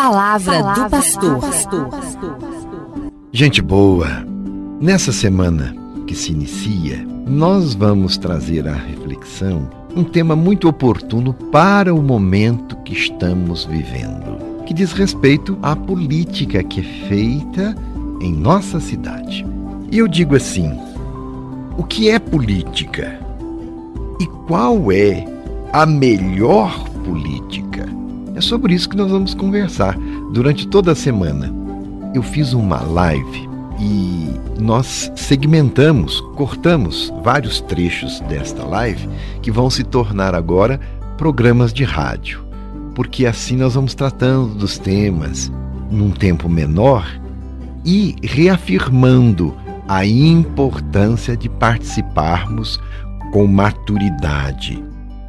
palavra, palavra do pastor. Gente boa, nessa semana que se inicia, nós vamos trazer à reflexão um tema muito oportuno para o momento que estamos vivendo, que diz respeito à política que é feita em nossa cidade. E eu digo assim: o que é política? E qual é a melhor política? É sobre isso que nós vamos conversar durante toda a semana. Eu fiz uma live e nós segmentamos, cortamos vários trechos desta live que vão se tornar agora programas de rádio, porque assim nós vamos tratando dos temas num tempo menor e reafirmando a importância de participarmos com maturidade,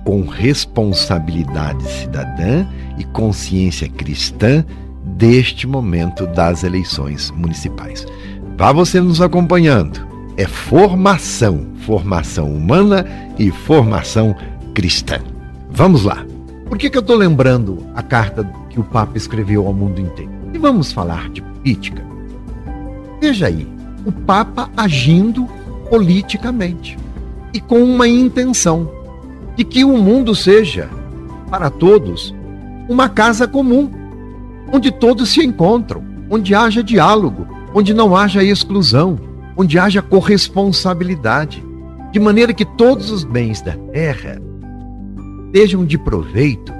com responsabilidade cidadã e consciência cristã deste momento das eleições municipais. Vá você nos acompanhando. É formação, formação humana e formação cristã. Vamos lá. Por que, que eu estou lembrando a carta que o Papa escreveu ao mundo inteiro? E vamos falar de política. Veja aí, o Papa agindo politicamente e com uma intenção de que o mundo seja, para todos, uma casa comum, onde todos se encontram, onde haja diálogo, onde não haja exclusão, onde haja corresponsabilidade, de maneira que todos os bens da terra sejam de proveito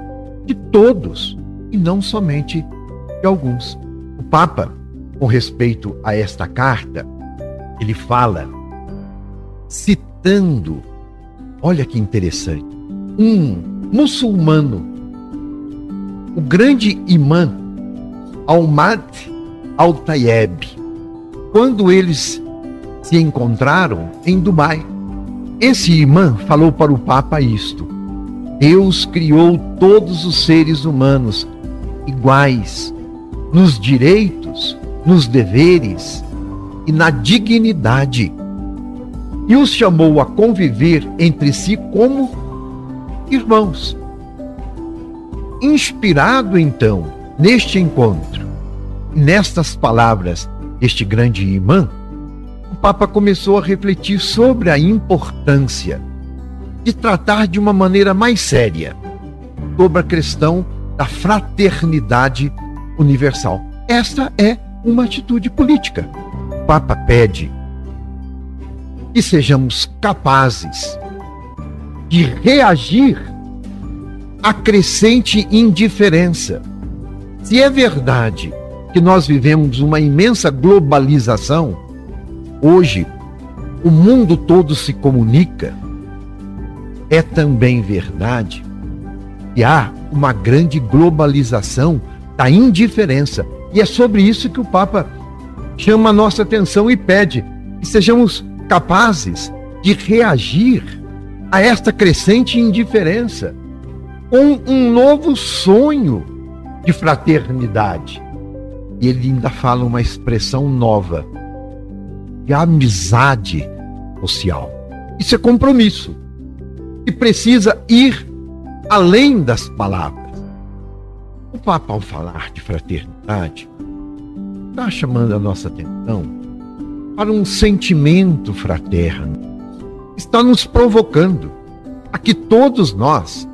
de todos e não somente de alguns. O Papa, com respeito a esta carta, ele fala citando, olha que interessante, um muçulmano, o grande imã Almad Al-Tayeb, quando eles se encontraram em Dubai. Esse imã falou para o Papa isto: Deus criou todos os seres humanos iguais nos direitos, nos deveres e na dignidade e os chamou a conviver entre si como irmãos. Inspirado então neste encontro, nestas palavras deste grande imã, o Papa começou a refletir sobre a importância de tratar de uma maneira mais séria sobre a questão da fraternidade universal. Esta é uma atitude política. O Papa pede que sejamos capazes de reagir à crescente indiferença. Se é verdade que nós vivemos uma imensa globalização, hoje o mundo todo se comunica, é também verdade que há uma grande globalização da indiferença. E é sobre isso que o Papa chama a nossa atenção e pede que sejamos capazes de reagir a esta crescente indiferença com um novo sonho de fraternidade. E ele ainda fala uma expressão nova, de amizade social. Isso é compromisso. E precisa ir além das palavras. O Papa, ao falar de fraternidade, está chamando a nossa atenção para um sentimento fraterno. Está nos provocando a que todos nós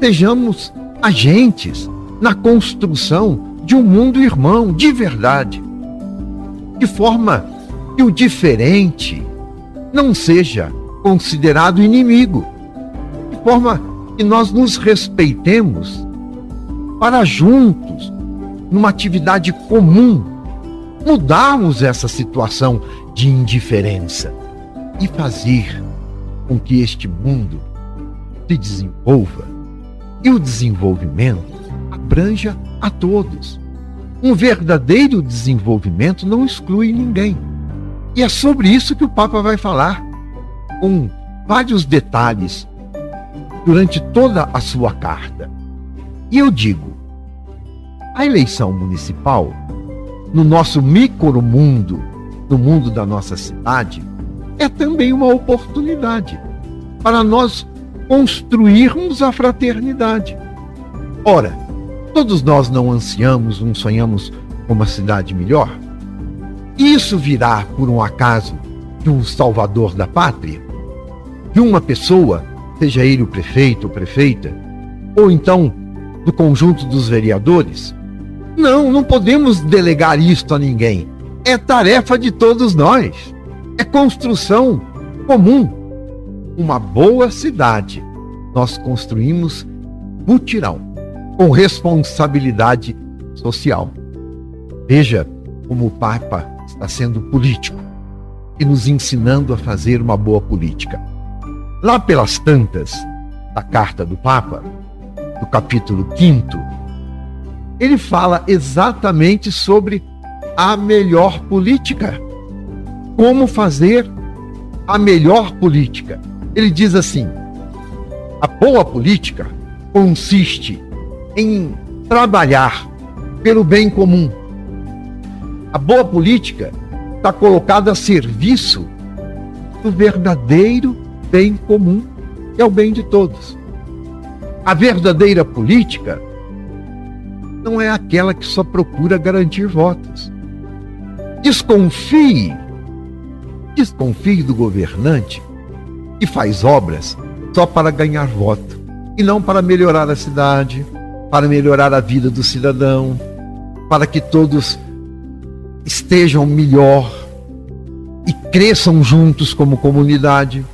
sejamos agentes na construção de um mundo irmão de verdade, de forma que o diferente não seja considerado inimigo, de forma que nós nos respeitemos para juntos, numa atividade comum, mudarmos essa situação de indiferença e fazer com que este mundo se desenvolva e o desenvolvimento abranja a todos. Um verdadeiro desenvolvimento não exclui ninguém. E é sobre isso que o Papa vai falar, com vários detalhes, durante toda a sua carta. E eu digo: a eleição municipal no nosso micromundo, no mundo da nossa cidade, é também uma oportunidade para nós construirmos a fraternidade. Ora, Todos nós não ansiamos, não sonhamos com uma cidade melhor? Isso virá por um acaso de um salvador da pátria? De uma pessoa, seja ele o prefeito ou prefeita, ou então do conjunto dos vereadores? Não, não podemos delegar isto a ninguém. É tarefa de todos nós. É construção comum. Uma boa cidade nós construímos mutirão, com responsabilidade social. Veja como o Papa está sendo político e nos ensinando a fazer uma boa política. Lá pelas tantas da carta do Papa, do capítulo 5, ele fala exatamente sobre a melhor política. Como fazer a melhor política. Ele diz assim: a boa política consiste em trabalhar pelo bem comum. A boa política está colocada a serviço do verdadeiro bem comum, que é o bem de todos. A verdadeira política não é aquela que só procura garantir votos. Desconfie, desconfie do governante que faz obras só para ganhar voto e não para melhorar a cidade, para melhorar a vida do cidadão, para que todos estejam melhor e cresçam juntos como comunidade.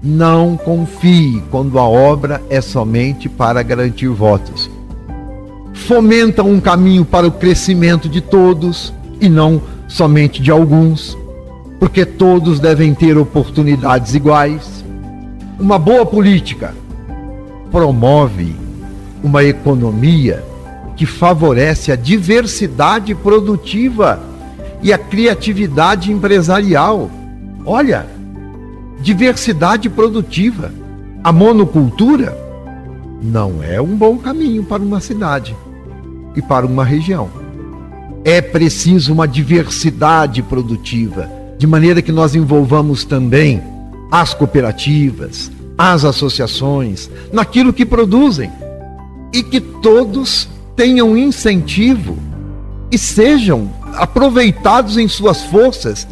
Não confie quando a obra é somente para garantir votos. Fomenta um caminho para o crescimento de todos e não somente de alguns, porque todos devem ter oportunidades iguais uma boa política promove uma economia que favorece a diversidade produtiva e a criatividade empresarial. Olha, diversidade produtiva. A monocultura não é um bom caminho para uma cidade e para uma região. É preciso uma diversidade produtiva, de maneira que nós envolvamos também as cooperativas, as associações, naquilo que produzem. E que todos tenham incentivo e sejam aproveitados em suas forças,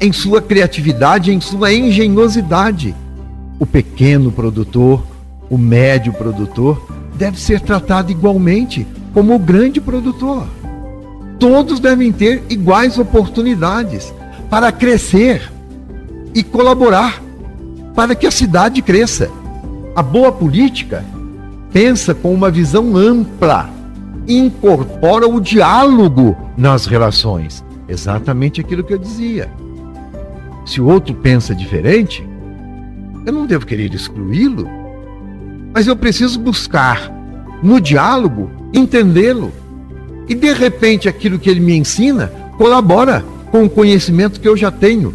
em sua criatividade, em sua engenhosidade. O pequeno produtor, o médio produtor, deve ser tratado igualmente como o grande produtor. Todos devem ter iguais oportunidades para crescer e colaborar para que a cidade cresça. A boa política pensa com uma visão ampla, incorpora o diálogo nas relações. Exatamente aquilo que eu dizia. Se o outro pensa diferente, eu não devo querer excluí-lo, mas eu preciso buscar no diálogo entendê-lo. E de repente aquilo que ele me ensina colabora com o conhecimento que eu já tenho.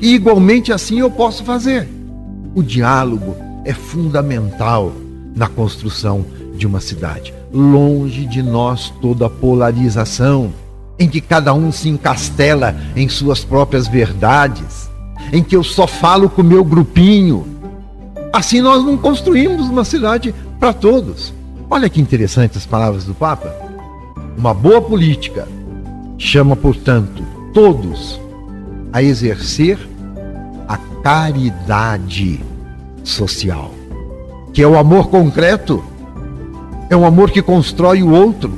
E igualmente assim eu posso fazer. O diálogo é fundamental na construção de uma cidade. Longe de nós toda polarização, em que cada um se encastela em suas próprias verdades, em que eu só falo com o meu grupinho. Assim nós não construímos uma cidade para todos. Olha que interessante as palavras do Papa. Uma boa política chama, portanto, todos a exercer a caridade social, que é o amor concreto, é um amor que constrói o outro,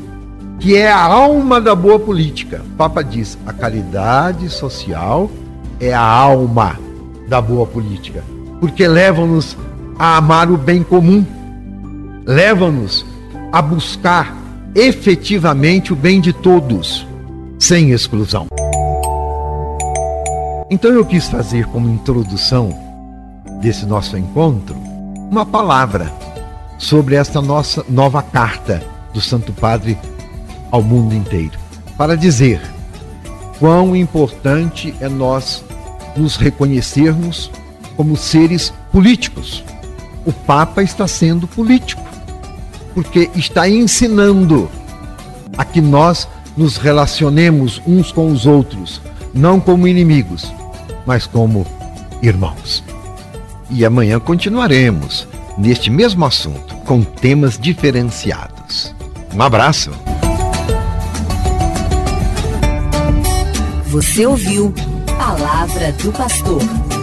que é a alma da boa política. O Papa diz: a caridade social é a alma da boa política, porque leva-nos a amar o bem comum, leva-nos a buscar efetivamente o bem de todos, sem exclusão. Então eu quis fazer como introdução desse nosso encontro uma palavra sobre esta nossa nova carta do Santo Padre ao mundo inteiro, para dizer quão importante é nós nos reconhecermos como seres políticos. O Papa está sendo político, porque está ensinando a que nós nos relacionemos uns com os outros, não como inimigos, mas como irmãos. E amanhã continuaremos neste mesmo assunto com temas diferenciados. Um abraço. Você ouviu Palavra do Pastor.